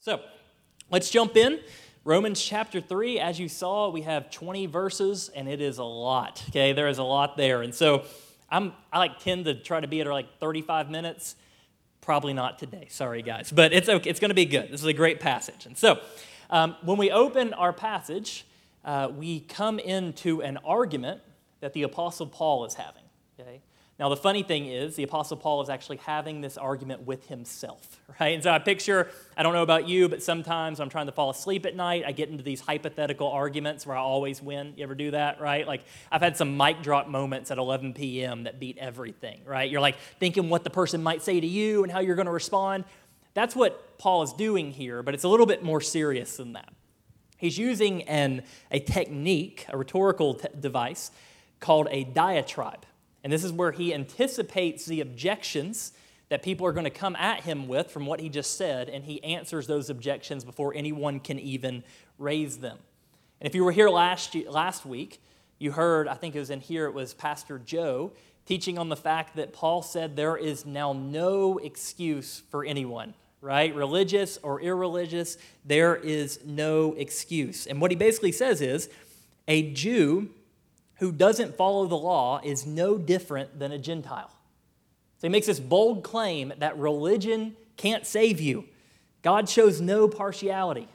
So let's jump in. Romans chapter 3, as you saw, we have 20 verses, and it is a lot. Okay, there is a lot there. And so I'm, I like tend to try to be at like 35 minutes. Probably not today. Sorry, guys. But it's okay. It's going to be good. This is a great passage. And so um, when we open our passage, uh, we come into an argument that the Apostle Paul is having. Okay? Now, the funny thing is, the Apostle Paul is actually having this argument with himself, right? And so I picture, I don't know about you, but sometimes I'm trying to fall asleep at night. I get into these hypothetical arguments where I always win. You ever do that, right? Like, I've had some mic drop moments at 11 p.m. that beat everything, right? You're like thinking what the person might say to you and how you're going to respond. That's what Paul is doing here, but it's a little bit more serious than that. He's using an, a technique, a rhetorical device called a diatribe. And this is where he anticipates the objections that people are going to come at him with from what he just said, and he answers those objections before anyone can even raise them. And if you were here last, last week, you heard, I think it was in here, it was Pastor Joe teaching on the fact that Paul said there is now no excuse for anyone, right? Religious or irreligious, there is no excuse. And what he basically says is a Jew who doesn't follow the law is no different than a Gentile. So he makes this bold claim that religion can't save you. God shows no partiality.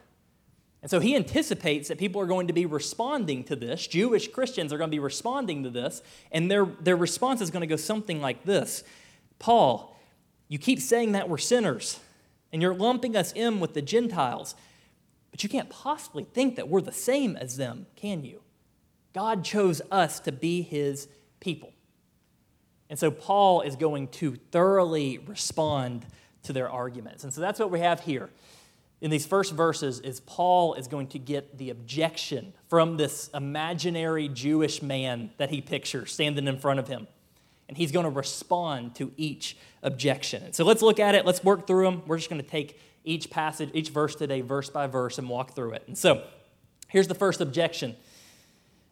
And so he anticipates that people are going to be responding to this. Jewish Christians are going to be responding to this, and their, their response is going to go something like this Paul, you keep saying that we're sinners, and you're lumping us in with the Gentiles, but you can't possibly think that we're the same as them, can you? God chose us to be his people. And so Paul is going to thoroughly respond to their arguments. And so that's what we have here. In these first verses is Paul is going to get the objection from this imaginary Jewish man that he pictures standing in front of him. And he's going to respond to each objection. And so let's look at it. Let's work through them. We're just going to take each passage, each verse today, verse by verse, and walk through it. And so here's the first objection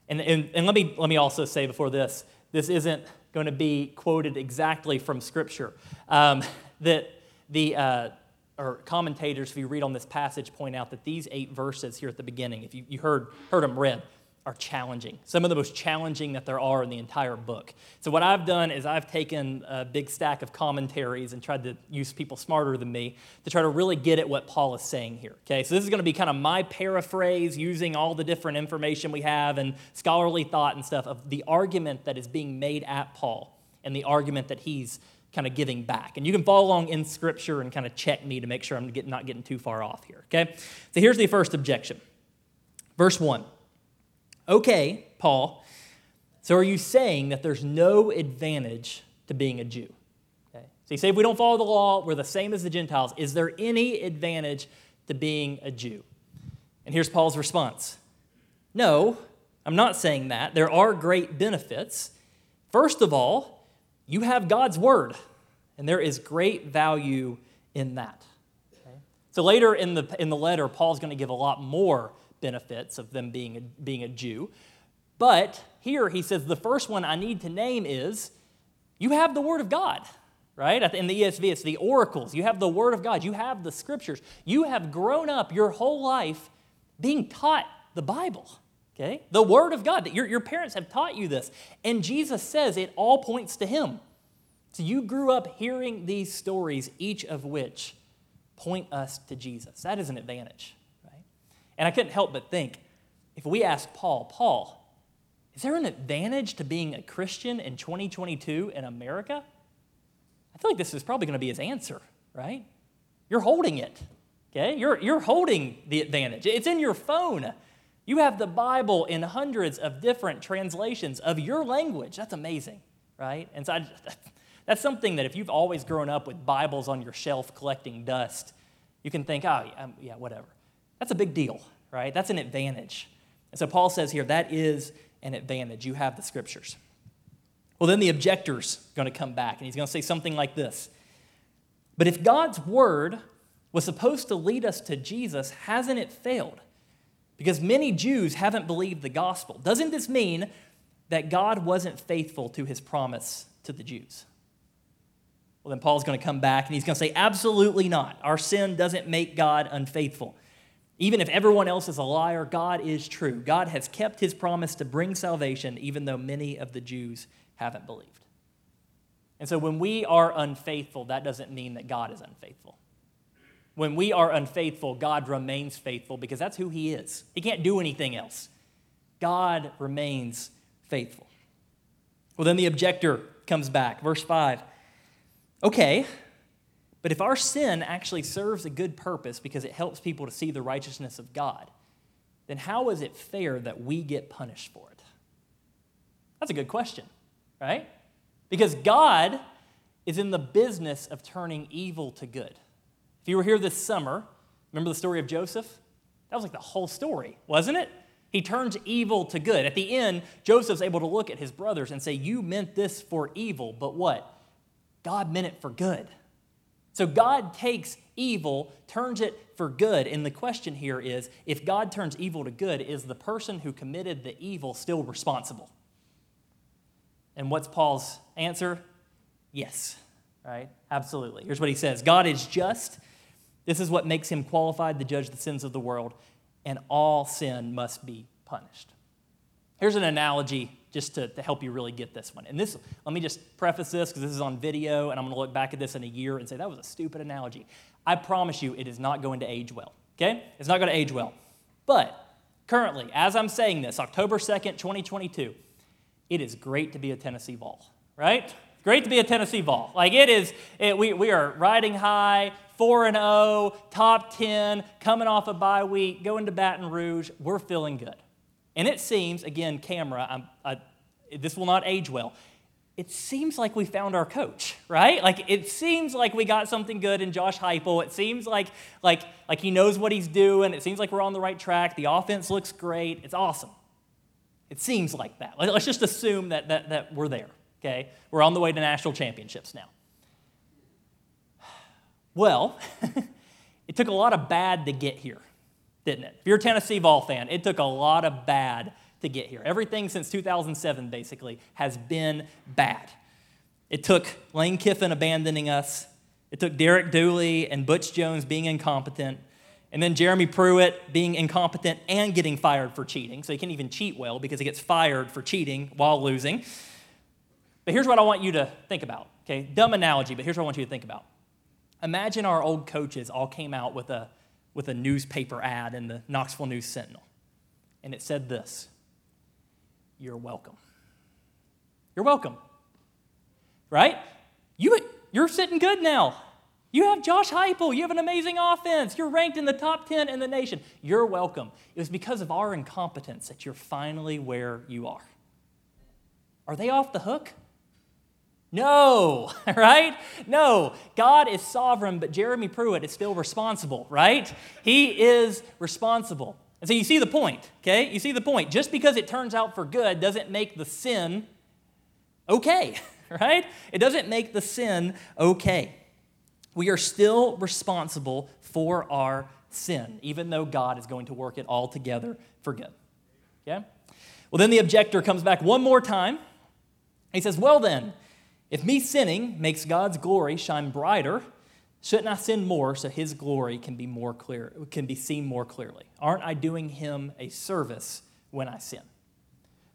and, and, and let, me, let me also say before this this isn't going to be quoted exactly from Scripture. Um, that the uh, or commentators, if you read on this passage, point out that these eight verses here at the beginning, if you, you heard, heard them read, are challenging. Some of the most challenging that there are in the entire book. So, what I've done is I've taken a big stack of commentaries and tried to use people smarter than me to try to really get at what Paul is saying here. Okay, so this is going to be kind of my paraphrase using all the different information we have and scholarly thought and stuff of the argument that is being made at Paul and the argument that he's kind of giving back. And you can follow along in Scripture and kind of check me to make sure I'm not getting too far off here. Okay, so here's the first objection. Verse 1. Okay, Paul, so are you saying that there's no advantage to being a Jew? Okay. So you say if we don't follow the law, we're the same as the Gentiles. Is there any advantage to being a Jew? And here's Paul's response No, I'm not saying that. There are great benefits. First of all, you have God's word, and there is great value in that. Okay? So later in the, in the letter, Paul's going to give a lot more benefits of them being a, being a Jew. But here he says the first one I need to name is you have the Word of God, right? In the ESV, it's the oracles. You have the Word of God. You have the Scriptures. You have grown up your whole life being taught the Bible, okay? The Word of God. that Your, your parents have taught you this. And Jesus says it all points to Him. So you grew up hearing these stories, each of which point us to Jesus. That is an advantage. And I couldn't help but think if we ask Paul, Paul, is there an advantage to being a Christian in 2022 in America? I feel like this is probably going to be his answer, right? You're holding it, okay? You're, you're holding the advantage. It's in your phone. You have the Bible in hundreds of different translations of your language. That's amazing, right? And so I, that's something that if you've always grown up with Bibles on your shelf collecting dust, you can think, oh, yeah, um, yeah whatever. That's a big deal, right? That's an advantage. And so Paul says here that is an advantage. You have the scriptures. Well, then the objector's going to come back and he's going to say something like this But if God's word was supposed to lead us to Jesus, hasn't it failed? Because many Jews haven't believed the gospel. Doesn't this mean that God wasn't faithful to his promise to the Jews? Well, then Paul's going to come back and he's going to say, absolutely not. Our sin doesn't make God unfaithful. Even if everyone else is a liar, God is true. God has kept his promise to bring salvation, even though many of the Jews haven't believed. And so when we are unfaithful, that doesn't mean that God is unfaithful. When we are unfaithful, God remains faithful because that's who he is. He can't do anything else. God remains faithful. Well, then the objector comes back. Verse 5. Okay, but if our sin actually serves a good purpose because it helps people to see the righteousness of God, then how is it fair that we get punished for it? That's a good question, right? Because God is in the business of turning evil to good. If you were here this summer, remember the story of Joseph? That was like the whole story, wasn't it? He turns evil to good. At the end, Joseph's able to look at his brothers and say, You meant this for evil, but what? God meant it for good. So God takes evil, turns it for good. And the question here is if God turns evil to good, is the person who committed the evil still responsible? And what's Paul's answer? Yes, right? Absolutely. Here's what he says God is just. This is what makes him qualified to judge the sins of the world, and all sin must be punished. Here's an analogy just to, to help you really get this one. And this, let me just preface this because this is on video, and I'm going to look back at this in a year and say, that was a stupid analogy. I promise you, it is not going to age well, okay? It's not going to age well. But currently, as I'm saying this, October 2nd, 2022, it is great to be a Tennessee Vol, right? Great to be a Tennessee Vol. Like it is, it, we, we are riding high, 4 and 0, top 10, coming off a bye week, going to Baton Rouge. We're feeling good. And it seems, again, camera, I, this will not age well. It seems like we found our coach, right? Like it seems like we got something good in Josh Heupel. It seems like like like he knows what he's doing. It seems like we're on the right track. The offense looks great. It's awesome. It seems like that. Let's just assume that that, that we're there. Okay, we're on the way to national championships now. Well, it took a lot of bad to get here didn't it? If you're a Tennessee Vol fan, it took a lot of bad to get here. Everything since 2007, basically, has been bad. It took Lane Kiffin abandoning us, it took Derek Dooley and Butch Jones being incompetent, and then Jeremy Pruitt being incompetent and getting fired for cheating. So he can't even cheat well because he gets fired for cheating while losing. But here's what I want you to think about. Okay, dumb analogy, but here's what I want you to think about. Imagine our old coaches all came out with a with a newspaper ad in the Knoxville News Sentinel. And it said this You're welcome. You're welcome. Right? You, you're sitting good now. You have Josh Heupel. You have an amazing offense. You're ranked in the top 10 in the nation. You're welcome. It was because of our incompetence that you're finally where you are. Are they off the hook? No, right? No. God is sovereign, but Jeremy Pruitt is still responsible, right? He is responsible. And so you see the point, okay? You see the point. Just because it turns out for good doesn't make the sin okay, right? It doesn't make the sin okay. We are still responsible for our sin, even though God is going to work it all together for good. Okay? Well, then the objector comes back one more time. He says, Well, then, if me sinning makes God's glory shine brighter, shouldn't I sin more so his glory can be more clear, can be seen more clearly? Aren't I doing him a service when I sin?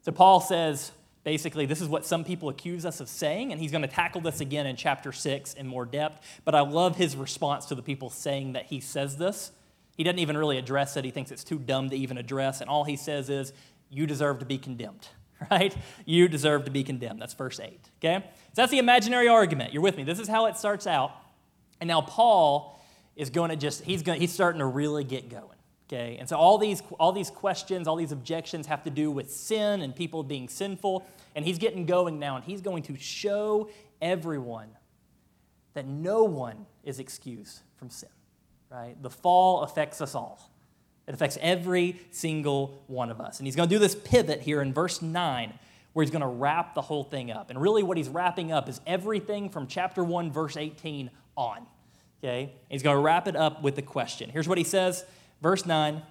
So Paul says, basically, this is what some people accuse us of saying, and he's going to tackle this again in chapter 6 in more depth. But I love his response to the people saying that he says this. He doesn't even really address it, he thinks it's too dumb to even address, and all he says is, You deserve to be condemned. right? You deserve to be condemned. That's verse 8, okay? So that's the imaginary argument. You're with me. This is how it starts out. And now Paul is going to just, he's, going, he's starting to really get going, okay? And so all these, all these questions, all these objections have to do with sin and people being sinful. And he's getting going now, and he's going to show everyone that no one is excused from sin, right? The fall affects us all. It affects every single one of us. And he's going to do this pivot here in verse 9 where he's going to wrap the whole thing up. And really, what he's wrapping up is everything from chapter 1, verse 18 on. Okay? And he's going to wrap it up with a question. Here's what he says, verse 9.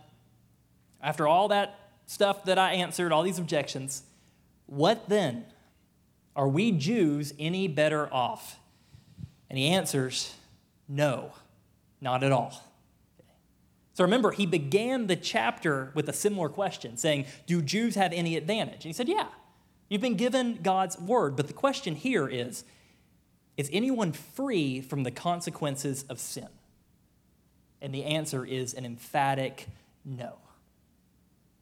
After all that stuff that I answered, all these objections, what then? Are we Jews any better off? And he answers, No, not at all. So remember, he began the chapter with a similar question, saying, Do Jews have any advantage? And he said, Yeah, you've been given God's word. But the question here is Is anyone free from the consequences of sin? And the answer is an emphatic no.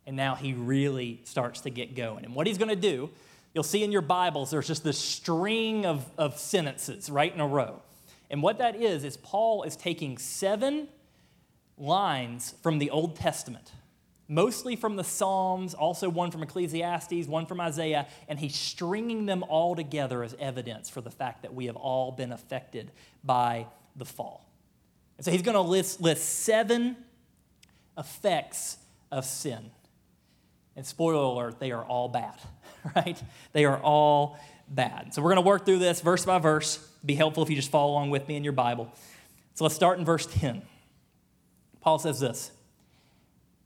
And now he really starts to get going. And what he's going to do, you'll see in your Bibles, there's just this string of, of sentences right in a row. And what that is, is Paul is taking seven lines from the Old Testament, mostly from the Psalms, also one from Ecclesiastes, one from Isaiah, and he's stringing them all together as evidence for the fact that we have all been affected by the fall. And so he's going to list, list seven effects of sin. And spoiler alert, they are all bad, right? They are all bad. So we're going to work through this verse by verse. It'd be helpful if you just follow along with me in your Bible. So let's start in verse 10. Paul says this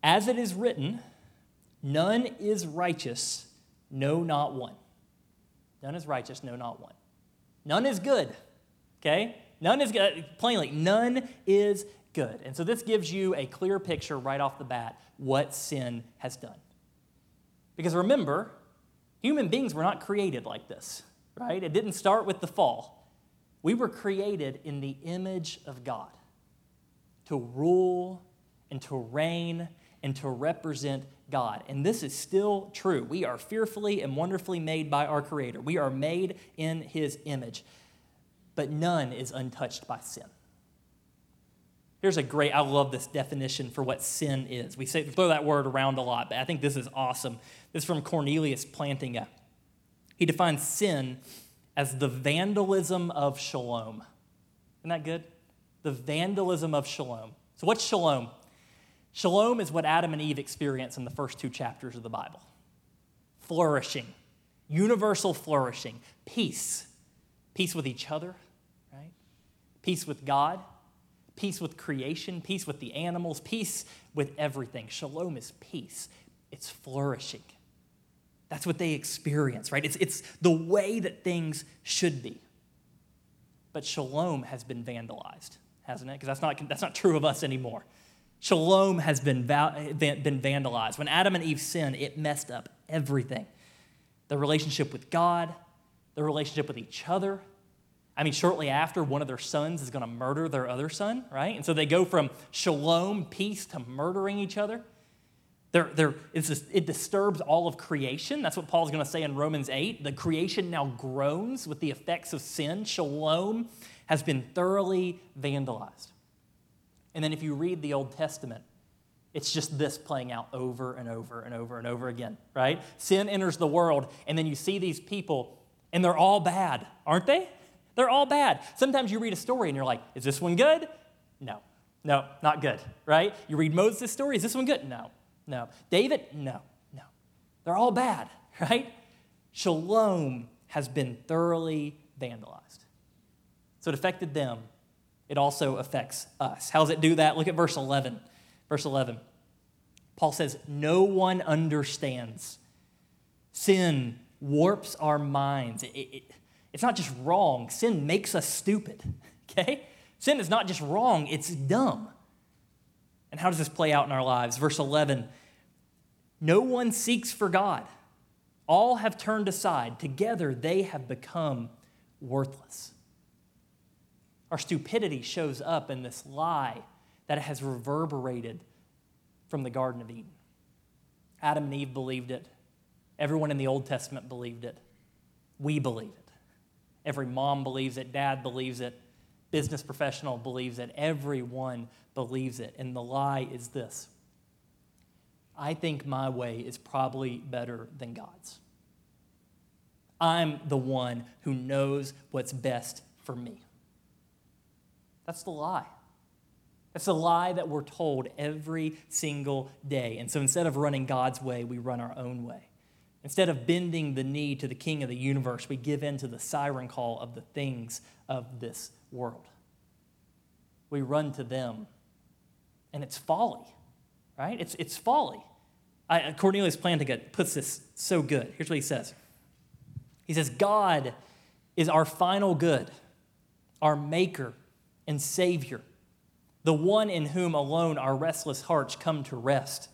As it is written, none is righteous, no, not one. None is righteous, no, not one. None is good, okay? None is good, plainly, none is good. And so this gives you a clear picture right off the bat what sin has done. Because remember, human beings were not created like this, right? It didn't start with the fall. We were created in the image of God to rule and to reign and to represent God. And this is still true. We are fearfully and wonderfully made by our Creator, we are made in His image. But none is untouched by sin. Here's a great, I love this definition for what sin is. We say, throw that word around a lot, but I think this is awesome. This is from Cornelius Plantinga. He defines sin as the vandalism of shalom. Isn't that good? The vandalism of shalom. So, what's shalom? Shalom is what Adam and Eve experience in the first two chapters of the Bible flourishing, universal flourishing, peace, peace with each other, right? Peace with God peace with creation, peace with the animals, peace with everything. Shalom is peace, it's flourishing. That's what they experience, right? It's, it's the way that things should be. But shalom has been vandalized, hasn't it? Because that's not, that's not true of us anymore. Shalom has been, been vandalized. When Adam and Eve sinned, it messed up everything the relationship with God, the relationship with each other, I mean, shortly after, one of their sons is going to murder their other son, right? And so they go from shalom, peace, to murdering each other. They're, they're, just, it disturbs all of creation. That's what Paul's going to say in Romans 8. The creation now groans with the effects of sin. Shalom has been thoroughly vandalized. And then if you read the Old Testament, it's just this playing out over and over and over and over again, right? Sin enters the world, and then you see these people, and they're all bad, aren't they? They're all bad. Sometimes you read a story and you're like, is this one good? No. No, not good, right? You read Moses' story, is this one good? No. No. David? No. No. They're all bad, right? Shalom has been thoroughly vandalized. It affected them. It also affects us. How does it do that? Look at verse 11. Verse 11. Paul says, No one understands. Sin warps our minds. It, it, it's not just wrong, sin makes us stupid, okay? Sin is not just wrong, it's dumb. And how does this play out in our lives? Verse 11 No one seeks for God, all have turned aside. Together they have become worthless. Our stupidity shows up in this lie that has reverberated from the Garden of Eden. Adam and Eve believed it. Everyone in the Old Testament believed it. We believe it. Every mom believes it, dad believes it, business professional believes it, everyone believes it. And the lie is this I think my way is probably better than God's. I'm the one who knows what's best for me. That's the lie. That's the lie that we're told every single day. And so instead of running God's way, we run our own way. Instead of bending the knee to the king of the universe, we give in to the siren call of the things of this world. We run to them. And it's folly, right? It's, it's folly. I, uh, Cornelius Plantinga puts this so good. Here's what he says He says, God is our final good. our Maker and Savior, the one in whom alone our restless hearts come to rest.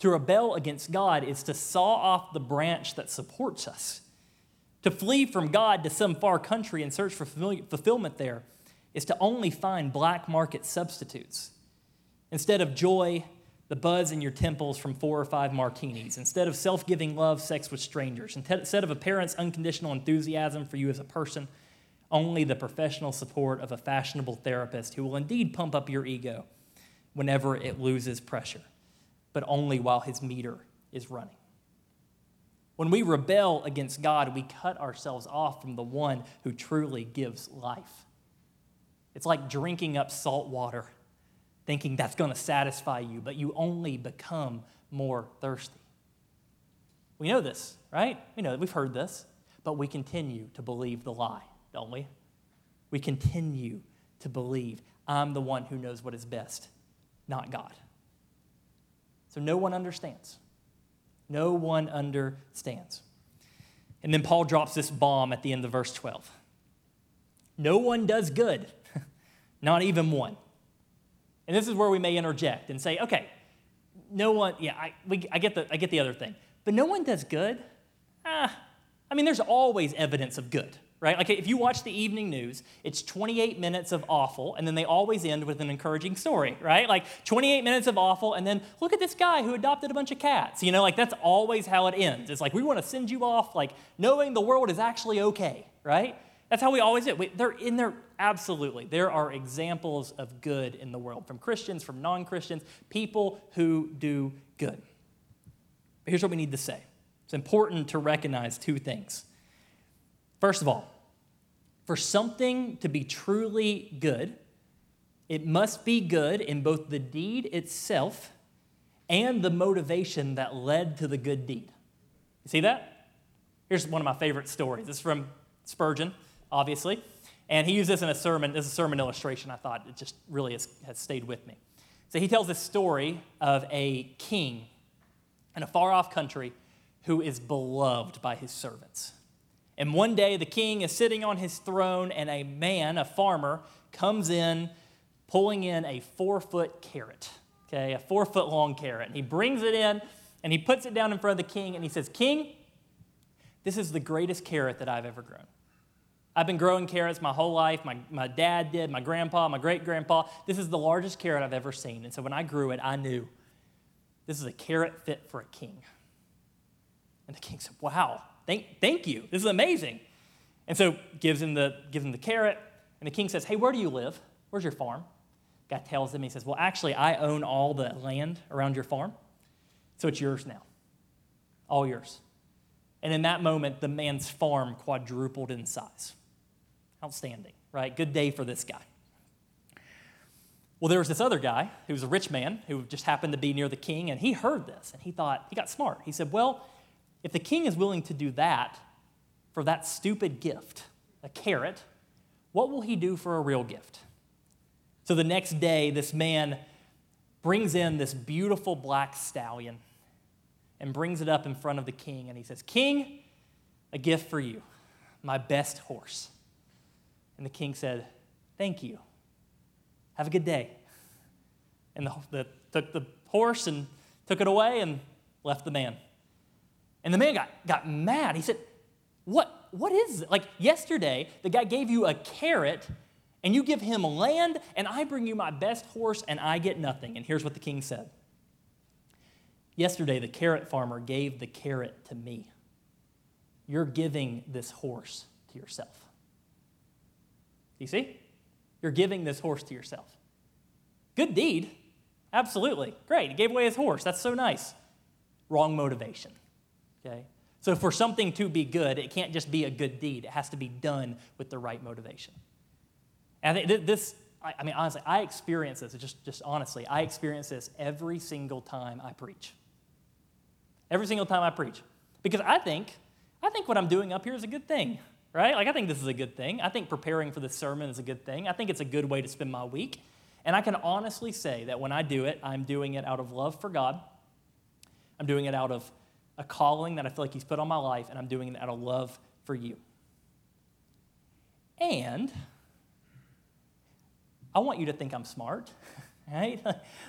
To rebel against God is to saw off the branch that supports us. To flee from God to some far country and search for fulfillment there is to only find black market substitutes. Instead of joy, the buzz in your temples from four or five martinis. Instead of self giving love, sex with strangers. Instead of a parent's unconditional enthusiasm for you as a person, only the professional support of a fashionable therapist who will indeed pump up your ego whenever it loses pressure, but only while his meter is running. When we rebel against God, we cut ourselves off from the one who truly gives life. It's like drinking up salt water, thinking that's going to satisfy you, but you only become more thirsty. We know this, right? We know that we've heard this, but we continue to believe the lie, don't we? We continue to believe I'm the one who knows what is best, not God. So no one understands. No one understands. And then Paul drops this bomb at the end of verse 12. No one does good, not even one. And this is where we may interject and say, okay, no one, yeah, I, we, I, get, the, I get the other thing, but no one does good? Ah, I mean, there's always evidence of good right? Like if you watch the evening news, it's 28 minutes of awful, and then they always end with an encouraging story, right? Like 28 minutes of awful, and then look at this guy who adopted a bunch of cats. You know, like that's always how it ends. It's like we want to send you off, like knowing the world is actually okay, right? That's how we always do. they're in there, absolutely. There are examples of good in the world from Christians, from non Christians, people who do good. But here's what we need to say it's important to recognize two things. First of all, for something to be truly good, it must be good in both the deed itself and the motivation that led to the good deed. You see that? Here's one of my favorite stories. This is from Spurgeon, obviously. And he used this in a sermon. This is a sermon illustration. I thought it just really has, has stayed with me. So he tells this story of a king in a far off country who is beloved by his servants. And one day the king is sitting on his throne, and a man, a farmer, comes in pulling in a four foot carrot, okay, a four foot long carrot. And he brings it in and he puts it down in front of the king and he says, King, this is the greatest carrot that I've ever grown. I've been growing carrots my whole life. My, my dad did, my grandpa, my great grandpa. This is the largest carrot I've ever seen. And so when I grew it, I knew this is a carrot fit for a king. And the king said, Wow, Thank, thank you. This is amazing. And so gives him the gives him the carrot, and the king says, Hey, where do you live? Where's your farm? Guy tells him, he says, Well, actually, I own all the land around your farm. So it's yours now. All yours. And in that moment, the man's farm quadrupled in size. Outstanding, right? Good day for this guy. Well, there was this other guy who was a rich man who just happened to be near the king, and he heard this and he thought, he got smart. He said, Well, if the king is willing to do that for that stupid gift, a carrot, what will he do for a real gift? So the next day, this man brings in this beautiful black stallion and brings it up in front of the king. And he says, King, a gift for you, my best horse. And the king said, Thank you. Have a good day. And the, the, took the horse and took it away and left the man. And the man got, got mad. He said, what, what is it? Like yesterday, the guy gave you a carrot and you give him land, and I bring you my best horse and I get nothing. And here's what the king said Yesterday, the carrot farmer gave the carrot to me. You're giving this horse to yourself. You see? You're giving this horse to yourself. Good deed. Absolutely. Great. He gave away his horse. That's so nice. Wrong motivation. Okay? So for something to be good, it can't just be a good deed. It has to be done with the right motivation. And this, I mean, honestly, I experience this, just, just honestly, I experience this every single time I preach. Every single time I preach. Because I think, I think what I'm doing up here is a good thing, right? Like, I think this is a good thing. I think preparing for this sermon is a good thing. I think it's a good way to spend my week. And I can honestly say that when I do it, I'm doing it out of love for God. I'm doing it out of a calling that I feel like He's put on my life, and I'm doing it out of love for you. And I want you to think I'm smart, right?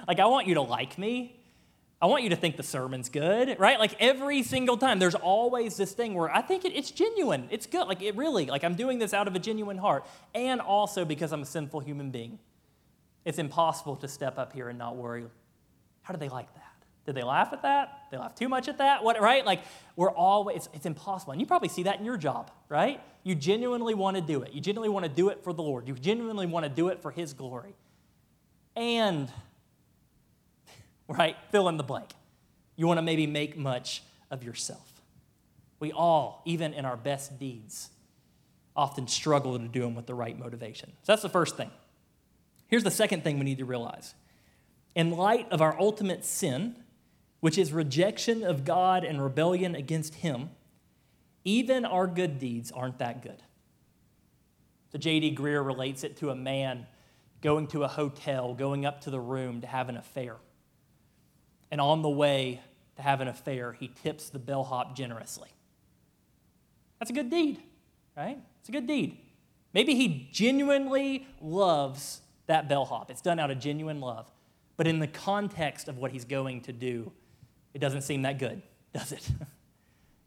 like, I want you to like me. I want you to think the sermon's good, right? Like every single time, there's always this thing where I think it, it's genuine. It's good. Like it really, like I'm doing this out of a genuine heart. And also because I'm a sinful human being. It's impossible to step up here and not worry. How do they like that? Did they laugh at that? They laugh too much at that? What, right? Like we're always, it's, it's impossible. And you probably see that in your job, right? You genuinely want to do it. You genuinely want to do it for the Lord. You genuinely want to do it for His glory. And right? Fill in the blank. You want to maybe make much of yourself. We all, even in our best deeds, often struggle to do them with the right motivation. So that's the first thing. Here's the second thing we need to realize. In light of our ultimate sin, which is rejection of God and rebellion against Him, even our good deeds aren't that good. So J.D. Greear relates it to a man going to a hotel, going up to the room to have an affair. And on the way to have an affair, he tips the bellhop generously. That's a good deed, right? It's a good deed. Maybe he genuinely loves that bellhop. It's done out of genuine love. But in the context of what he's going to do, it doesn't seem that good, does it?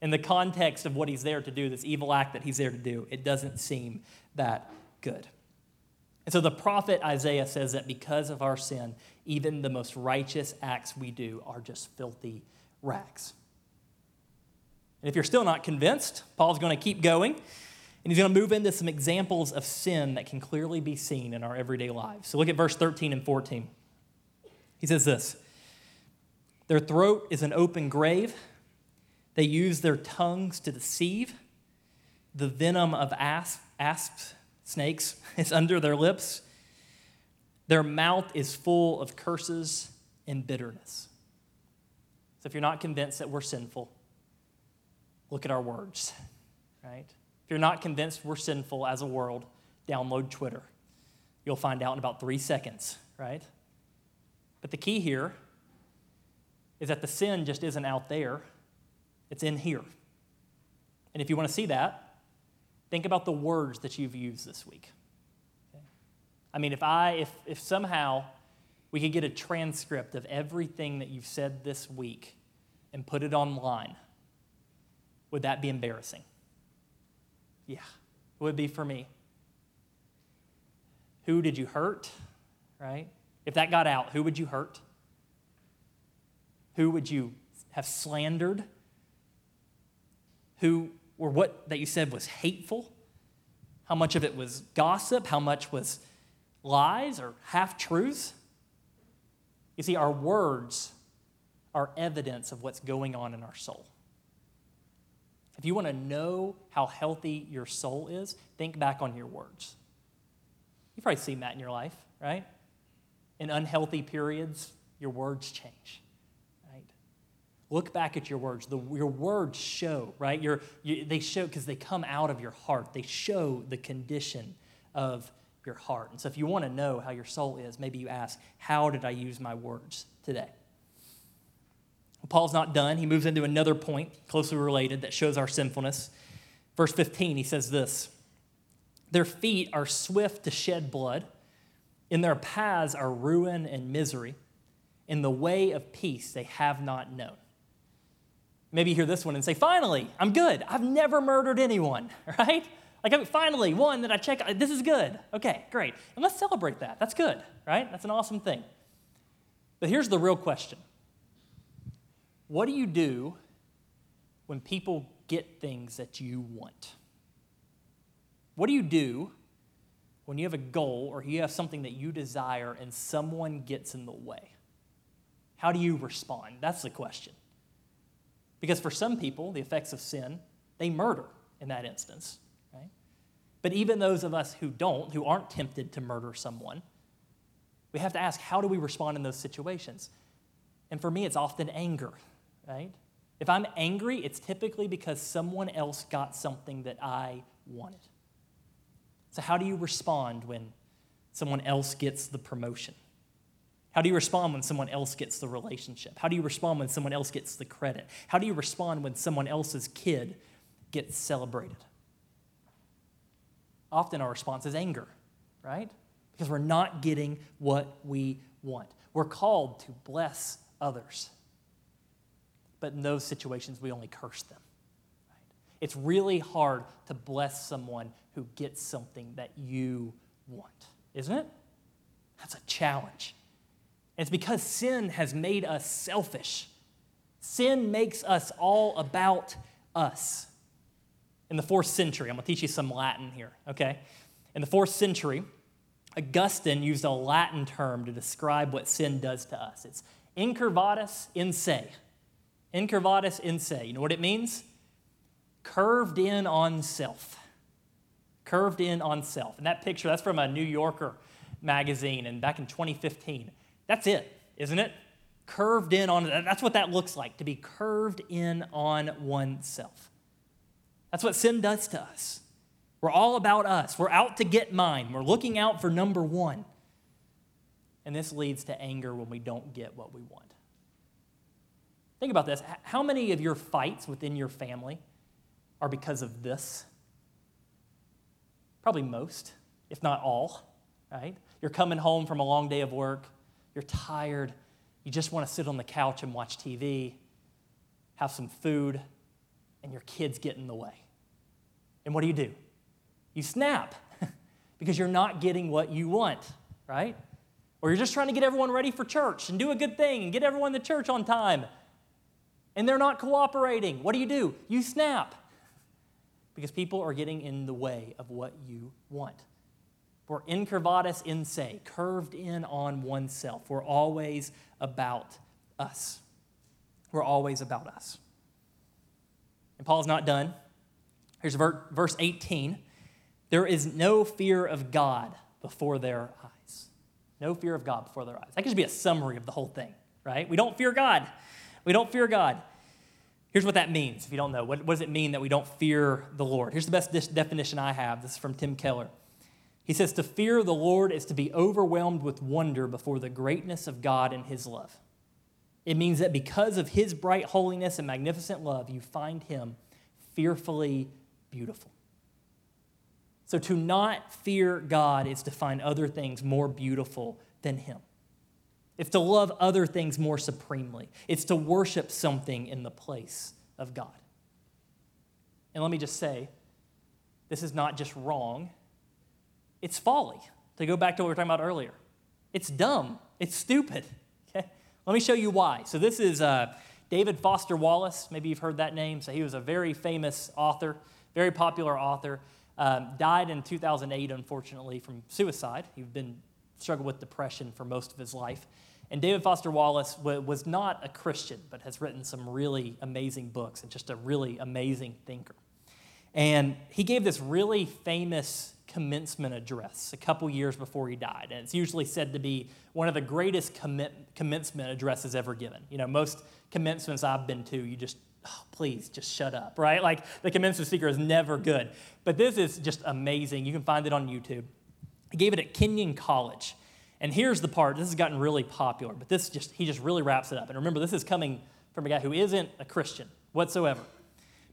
in the context of what he's there to do, this evil act that he's there to do, it doesn't seem that good. And so the prophet Isaiah says that because of our sin, even the most righteous acts we do are just filthy rags. And if you're still not convinced, Paul's going to keep going, and he's going to move into some examples of sin that can clearly be seen in our everyday lives. So look at verse 13 and 14. He says this Their throat is an open grave, they use their tongues to deceive. The venom of asp, asps snakes is under their lips. Their mouth is full of curses and bitterness. So if you're not convinced that we're sinful, look at our words, right? If you're not convinced we're sinful as a world, download Twitter. You'll find out in about three seconds, right? But the key here is that the sin just isn't out there, it's in here. And if you want to see that, Think about the words that you've used this week. Okay? I mean, if I, if, if somehow we could get a transcript of everything that you've said this week and put it online, would that be embarrassing? Yeah, it would be for me. Who did you hurt? Right? If that got out, who would you hurt? Who would you have slandered? Who or what that you said was hateful, how much of it was gossip, how much was lies or half truths. You see, our words are evidence of what's going on in our soul. If you want to know how healthy your soul is, think back on your words. You've probably seen that in your life, right? In unhealthy periods, your words change. Look back at your words. The, your words show, right? Your, you, they show because they come out of your heart. They show the condition of your heart. And so, if you want to know how your soul is, maybe you ask, How did I use my words today? Paul's not done. He moves into another point, closely related, that shows our sinfulness. Verse 15, he says this Their feet are swift to shed blood, in their paths are ruin and misery. In the way of peace they have not known. Maybe hear this one and say, finally, I'm good. I've never murdered anyone, right? Like, I'm finally, one that I check, uh, this is good. Okay, great. And let's celebrate that. That's good, right? That's an awesome thing. But here's the real question What do you do when people get things that you want? What do you do when you have a goal or you have something that you desire and someone gets in the way? How do you respond? That's the question. Because for some people, the effects of sin, they murder in that instance. Right? But even those of us who don't, who aren't tempted to murder someone, we have to ask how do we respond in those situations? And for me, it's often anger, right? If I'm angry, it's typically because someone else got something that I wanted. So, how do you respond when someone else gets the promotion? How do you respond when someone else gets the relationship? How do you respond when someone else gets the credit? How do you respond when someone else's kid gets celebrated? Often our response is anger, right? because we're not getting what we want. We're called to bless others. But in those situations, we only curse them. Right? It's really hard to bless someone who gets something that you want, isn't it? That's a challenge. It's because sin has made us selfish. Sin makes us all about us. In the fourth century, I'm going to teach you some Latin here, okay? In the fourth century, Augustine used a Latin term to describe what sin does to us. It's incurvatus in se. Incurvatus in se. You know what it means? Curved in on self. Curved in on self. And that picture, that's from a New Yorker magazine and back in 2015. That's it, isn't it? Curved in on, that's what that looks like, to be curved in on oneself. That's what sin does to us. We're all about us. We're out to get mine. We're looking out for number one. And this leads to anger when we don't get what we want. Think about this. How many of your fights within your family are because of this? Probably most, if not all, right? You're coming home from a long day of work, you're tired, you just want to sit on the couch and watch TV, have some food, and your kids get in the way. And what do you do? You snap because you're not getting what you want, right? Or you're just trying to get everyone ready for church and do a good thing and get everyone to church on time. And they're not cooperating. What do you do? You snap because people are getting in the way of what you want. We're incurvatus in se, curved in on oneself. We're always about us. We're always about us. And Paul's not done. Here's verse 18. There is no fear of God before their eyes. No fear of God before their eyes. That could just be a summary of the whole thing, right? We don't fear God. We don't fear God. Here's what that means if you don't know. What, what does it mean that we don't fear the Lord? Here's the best definition I have. This is from Tim Keller. He says, To fear the Lord is to be overwhelmed with wonder before the greatness of God and his love. It means that because of his bright holiness and magnificent love, you find him fearfully beautiful. So to not fear God is to find other things more beautiful than him. It's to love other things more supremely. It's to worship something in the place of God. And let me just say, this is not just wrong, it's folly. To go back to what we were talking about earlier, it's dumb, it's stupid. Okay? Let me show you why. So, this is uh, David Foster Wallace. Maybe you've heard that name. So, he was a very famous author, very popular author. Um, died in 2008, unfortunately, from suicide. He'd been struggled with depression for most of his life. And David Foster Wallace w- was not a Christian, but has written some really amazing books and just a really amazing thinker. And he gave this really famous commencement address a couple years before he died. And it's usually said to be one of the greatest commencement addresses ever given. You know, most commencements I've been to, you just, oh, please, just shut up, right? Like the commencement speaker is never good. But this is just amazing. You can find it on YouTube. He gave it at Kenyon College. And here's the part, this has gotten really popular, but this just he just really wraps it up. And remember, this is coming from a guy who isn't a Christian whatsoever.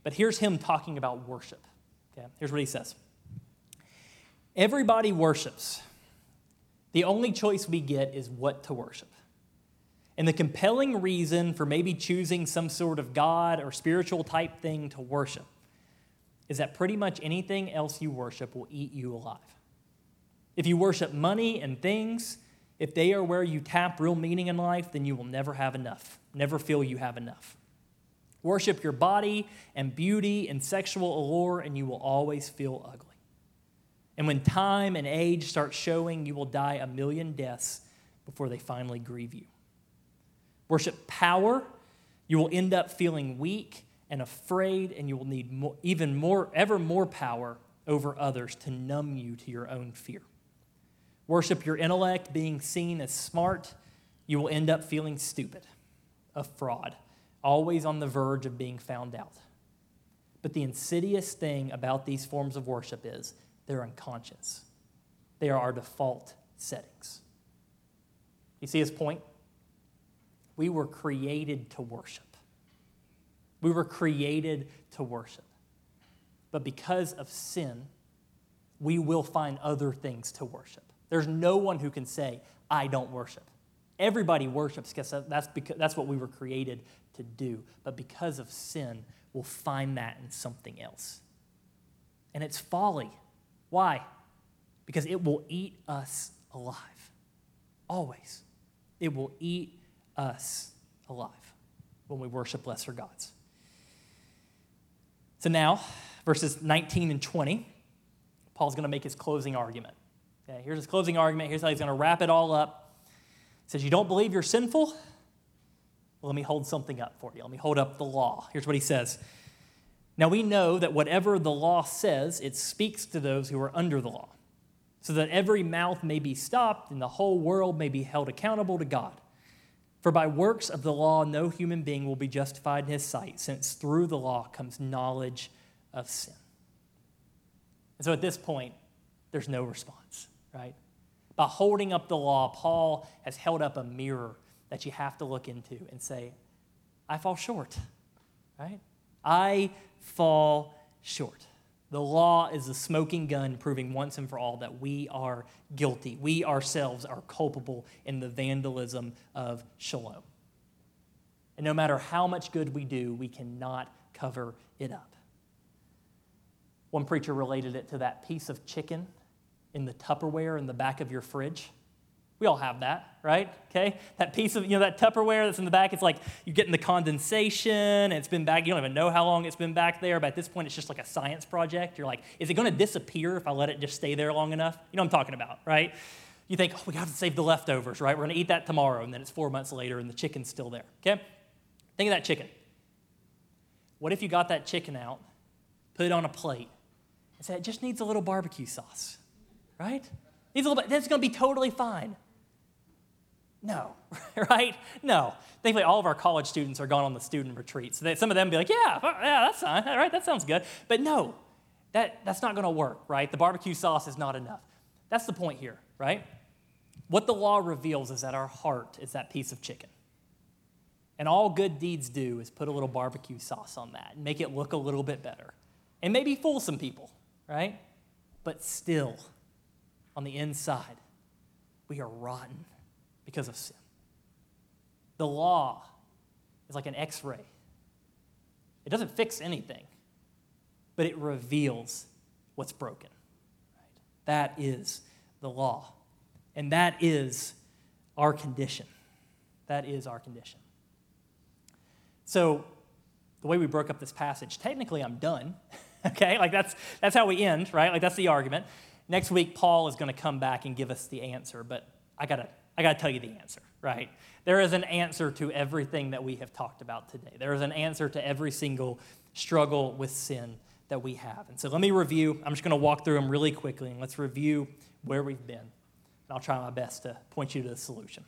But here's him talking about worship. Okay? Here's what he says. Everybody worships. The only choice we get is what to worship. And the compelling reason for maybe choosing some sort of God or spiritual type thing to worship is that pretty much anything else you worship will eat you alive. If you worship money and things, if they are where you tap real meaning in life, then you will never have enough, never feel you have enough. Worship your body and beauty and sexual allure, and you will always feel ugly. And when time and age start showing, you will die a million deaths before they finally grieve you. Worship power, you will end up feeling weak and afraid, and you will need more, even more, ever more power over others to numb you to your own fear. Worship your intellect, being seen as smart, you will end up feeling stupid, a fraud, always on the verge of being found out. But the insidious thing about these forms of worship is they're unconscious, they are our default settings. You see his point? We were created to worship. We were created to worship. But because of sin, we will find other things to worship. There's no one who can say, I don't worship. Everybody worships because that's, because that's what we were created to do. But because of sin, we'll find that in something else. And it's folly. Why? Because it will eat us alive. Always. It will eat us alive when we worship lesser gods. So now, verses 19 and 20, Paul's going to make his closing argument. Okay, here's his closing argument. Here's how he's going to wrap it all up. Says, You don't believe you're sinful? Well, let me hold something up for you. Let me hold up the law. Here's what he says. Now we know that whatever the law says, it speaks to those who are under the law, so that every mouth may be stopped and the whole world may be held accountable to God. For by works of the law, no human being will be justified in his sight, since through the law comes knowledge of sin. And so at this point, there's no response, right? By holding up the law, Paul has held up a mirror that you have to look into and say, I fall short, right? I fall short. The law is a smoking gun proving once and for all that we are guilty. We ourselves are culpable in the vandalism of shalom. And no matter how much good we do, we cannot cover it up. One preacher related it to that piece of chicken in the Tupperware in the back of your fridge. We all have that, right? Okay? That piece of, you know, that Tupperware that's in the back, it's like you're getting the condensation, and it's been back, you don't even know how long it's been back there, but at this point, it's just like a science project. You're like, is it going to disappear if I let it just stay there long enough? You know what I'm talking about, right? You think, oh, we have to save the leftovers, right? We're going to eat that tomorrow, and then it's four months later, and the chicken's still there, okay? Think of that chicken. What if you got that chicken out, put it on a plate, and said, it just needs a little barbecue sauce, right? Needs a little bit, that's going to be totally fine. No, right? No. Thankfully, all of our college students are gone on the student retreat. So they, some of them be like, yeah, uh, yeah, that's fine. All right, that sounds good. But no, that, that's not going to work, right? The barbecue sauce is not enough. That's the point here, right? What the law reveals is that our heart is that piece of chicken. And all good deeds do is put a little barbecue sauce on that and make it look a little bit better. And maybe fool some people, right? But still, on the inside, we are rotten because of sin. The law is like an x ray, it doesn't fix anything, but it reveals what's broken. Right? That is the law. And that is our condition. That is our condition. So, the way we broke up this passage, technically I'm done. okay? Like that's that's how we end, right? Like that's the argument. Next week Paul is going to come back and give us the answer, but I got to I got to tell you the answer, right? There is an answer to everything that we have talked about today. There is an answer to every single struggle with sin that we have. And so let me review. I'm just going to walk through them really quickly and let's review where we've been. And I'll try my best to point you to the solution.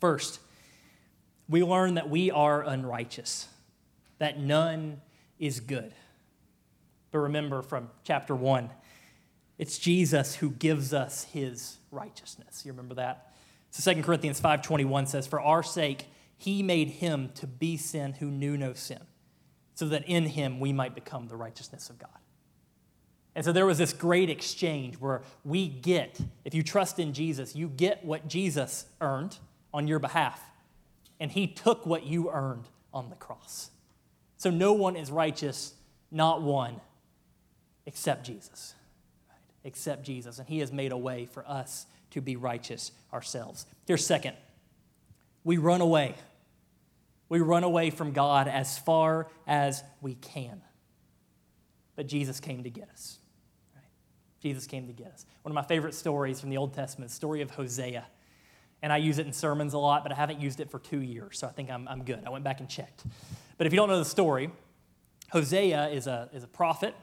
First, we learn that we are unrighteous, that none is good. But remember from chapter 1, it's Jesus who gives us his righteousness. You remember that? So 2 Corinthians 5:21 says, "For our sake he made him to be sin who knew no sin, so that in him we might become the righteousness of God." And so there was this great exchange where we get, if you trust in Jesus, you get what Jesus earned on your behalf, and he took what you earned on the cross. So no one is righteous, not one, except Jesus. Except Jesus. And he has made a way for us to be righteous ourselves. Here's second we run away. We run away from God as far as we can. But Jesus came to get us. Right? Jesus came to get us. One of my favorite stories from the Old Testament, the story of Hosea. And I use it in sermons a lot, but I haven't used it for two years, so I think I'm, I'm good. I went back and checked. But if you don't know the story, Hosea is a, is a prophet,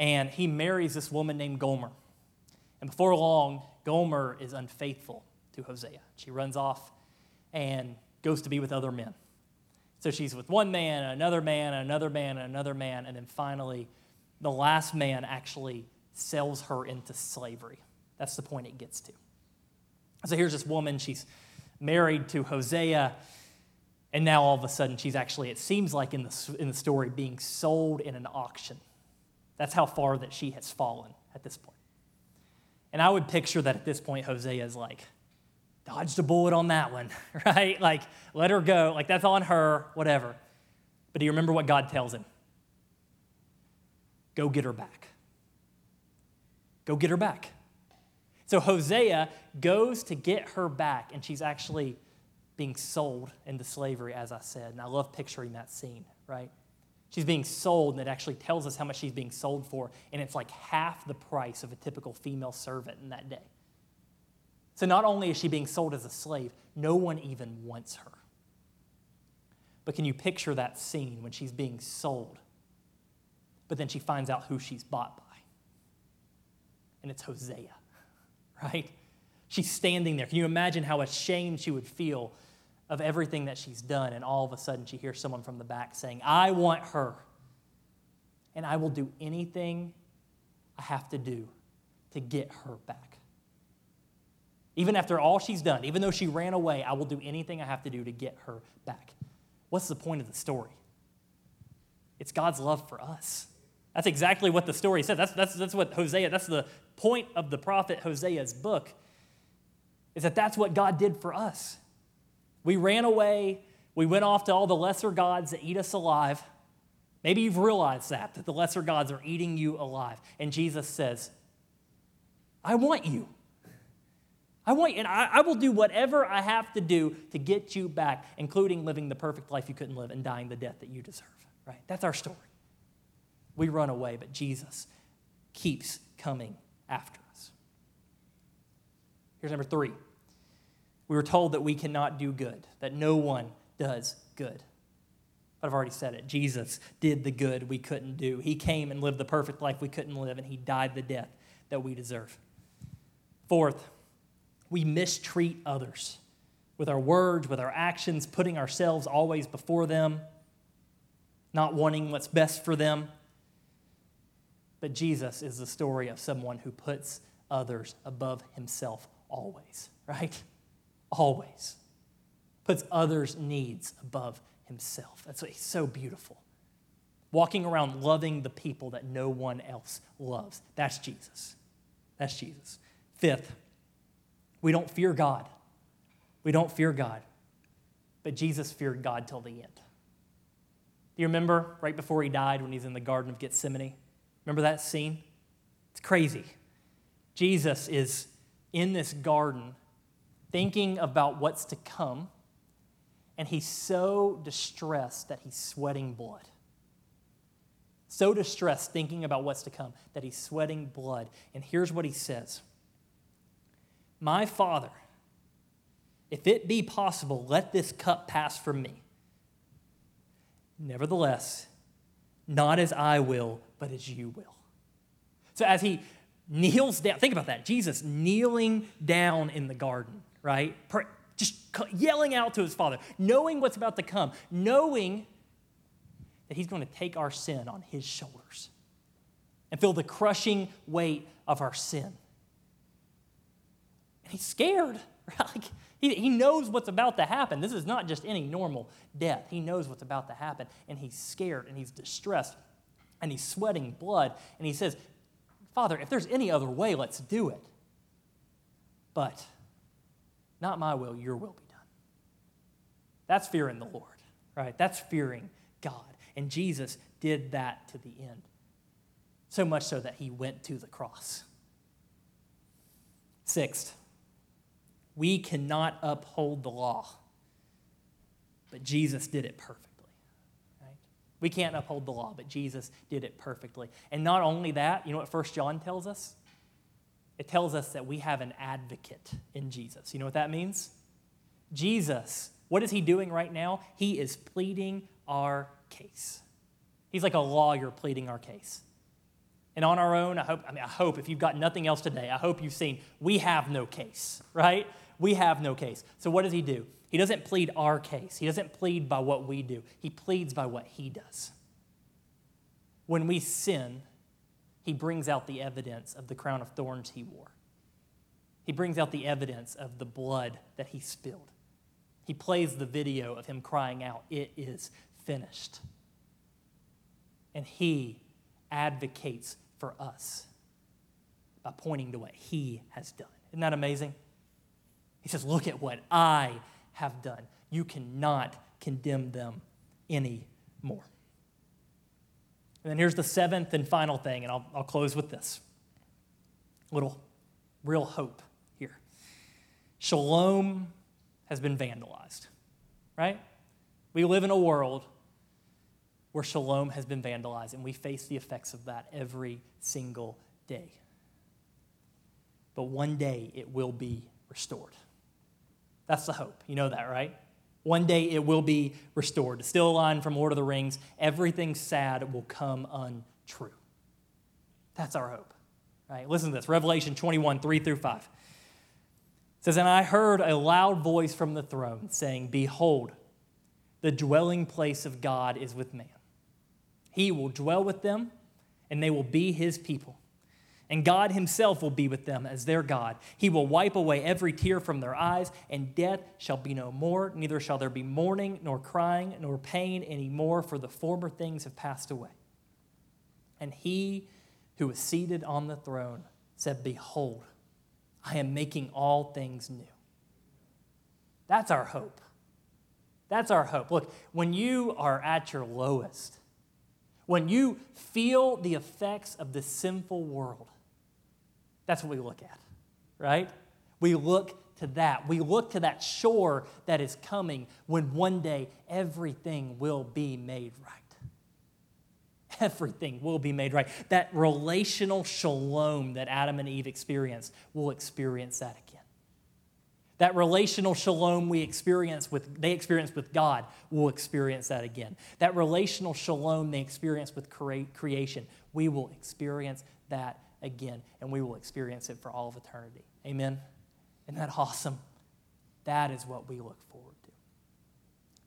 and he marries this woman named Gomer. And before long, Gomer is unfaithful to Hosea. She runs off and goes to be with other men. So she's with one man, and another man, and another man, and another man, and then finally, the last man actually sells her into slavery. That's the point it gets to. So here's this woman, she's married to Hosea, and now all of a sudden she's actually, it seems like in the, in the story, being sold in an auction. That's how far that she has fallen at this point. And I would picture that at this point, Hosea is like, dodged a bullet on that one, right? Like, let her go. Like, that's on her, whatever. But do you remember what God tells him? Go get her back. Go get her back. So Hosea goes to get her back, and she's actually being sold into slavery, as I said. And I love picturing that scene, right? She's being sold, and it actually tells us how much she's being sold for, and it's like half the price of a typical female servant in that day. So not only is she being sold as a slave, no one even wants her. But can you picture that scene when she's being sold, but then she finds out who she's bought by? And it's Hosea, right? She's standing there. Can you imagine how ashamed she would feel of everything that she's done, and all of a sudden she hears someone from the back saying, I want her, and I will do anything I have to do to get her back. Even after all she's done, even though she ran away, I will do anything I have to do to get her back. What's the point of the story? It's God's love for us. That's exactly what the story says. That's, that's, that's what Hosea, that's the point of the prophet Hosea's book, is that that's what God did for us. We ran away. We went off to all the lesser gods that eat us alive. Maybe you've realized that, that the lesser gods are eating you alive. And Jesus says, I want you. I want you, and I, I, will do whatever I have to do to get you back, including living the perfect life you couldn't live and dying the death that you deserve. Right? That's our story. We run away, but Jesus keeps coming after us. Here's number three we were told that we cannot do good, that no one does good. But I've already said it. Jesus did the good we couldn't do. He came and lived the perfect life we couldn't live, and He died the death that we deserve. Fourth, we mistreat others with our words, with our actions, putting ourselves always before them, not wanting what's best for them. But Jesus is the story of someone who puts others above himself always, right? Always puts others' needs above himself. That's what, he's so beautiful. Walking around loving the people that no one else loves. That's Jesus. That's Jesus. Fifth, we don't fear God. We don't fear God. But Jesus feared God till the end. Do you remember right before he died when he's in the Garden of Gethsemane? Remember that scene? It's crazy. Jesus is in this garden thinking about what's to come, and he's so distressed that he's sweating blood. So distressed thinking about what's to come that he's sweating blood. And here's what he says My Father, if it be possible, let this cup pass from me. Nevertheless, not as I will, but as you will. So as he kneels down, think about that. Jesus kneeling down in the garden right? Just yelling out to his father, knowing what's about to come, knowing that he's going to take our sin on his shoulders and feel the crushing weight of our sin. And he's scared. Like, he, he knows what's about to happen. This is not just any normal death. He knows what's about to happen, and he's scared and he's distressed and he's sweating blood. And he says, Father, if there's any other way, let's do it. But not my will, your will be done. That's fearing the Lord, right? That's fearing God. And Jesus did that to the end. So much so that he went to the cross. Sixth, we cannot uphold the law, but Jesus did it perfectly. Right? We can't uphold the law, but Jesus did it perfectly. And not only that, you know what First John tells us? It tells us that we have an advocate in Jesus. You know what that means? Jesus, what is he doing right now? He is pleading our case. He's like a lawyer pleading our case. And on our own, I hope, I mean, I hope if you've got nothing else today, I hope you've seen we have no case, right? We have no case. So what does he do? He doesn't plead our case. He doesn't plead by what we do. He pleads by what he does. When we sin, he brings out the evidence of the crown of thorns he wore. He brings out the evidence of the blood that he spilled. He plays the video of him crying out, It is finished. And he advocates for us. by pointing to what he has done. Isn't that amazing? He says, Look at what I have done. You cannot condemn them anymore. And then here's the seventh and final thing, and I'll, I'll close with this little real hope here. Shalom has been vandalized, right? We live in a world where shalom has been vandalized, and we face the effects of that every single day. But one day it will be restored. That's the hope. You know that, right? One day it will be restored. Still a line from Lord of the Rings everything sad will come untrue. That's our hope. Right? Listen to this Revelation 21, 3 through 5. It says, And I heard a loud voice from the throne saying, Behold, the dwelling place of God is with man. He will dwell with them, and they will be his people. And God himself will be with them as their God. He will wipe away every tear from their eyes, and death shall be no more. Neither shall there be mourning, nor crying, nor pain any more, for the former things have passed away. And he who was seated on the throne said, Behold, I am making all things new. That's our hope. That's our hope. Look, when you are at your lowest, when you feel the effects of the sinful world, that's what we look at, right? We look to that. We look to that shore that is coming when one day everything will be made right. Everything will be made right. That relational shalom that Adam and Eve experienced, we'll experience that again. That relational shalom we experience with, they experienced with God, we'll experience that again. That relational shalom they experienced with crea- creation, we will experience that again, and we will experience it for all of eternity. Amen? Isn't that awesome? That is what we look forward to.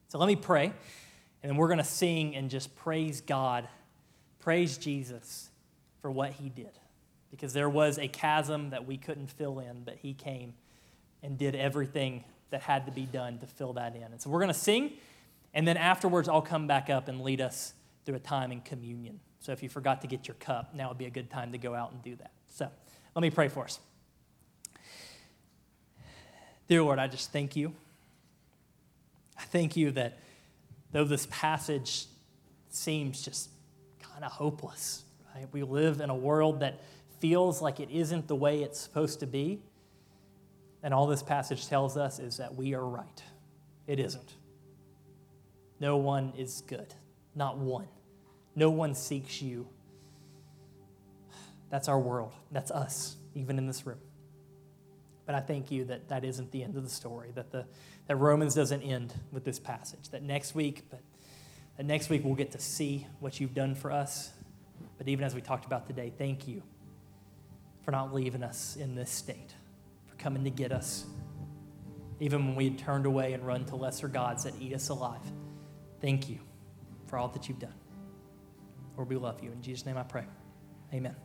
So let me pray, and then we're going to sing and just praise God, praise Jesus for what he did. Because there was a chasm that we couldn't fill in, but he came and did everything that had to be done to fill that in. And so we're going to sing, and then afterwards, I'll come back up and lead us through a time in communion. So if you forgot to get your cup, now would be a good time to go out and do that. So let me pray for us. Dear Lord, I just thank you. I thank you that though this passage seems just kind of hopeless, right? We live in a world that feels like it isn't the way it's supposed to be. And all this passage tells us is that we are right. It isn't. No one is good, not one. No one seeks you. That's our world. That's us, even in this room. But I thank you that that isn't the end of the story, that, the, that Romans doesn't end with this passage, that next week, but that next week we'll get to see what you've done for us. But even as we talked about today, thank you for not leaving us in this state for coming to get us, even when we had turned away and run to lesser gods that eat us alive. Thank you for all that you've done. Lord, we love you. In Jesus' name I pray. Amen.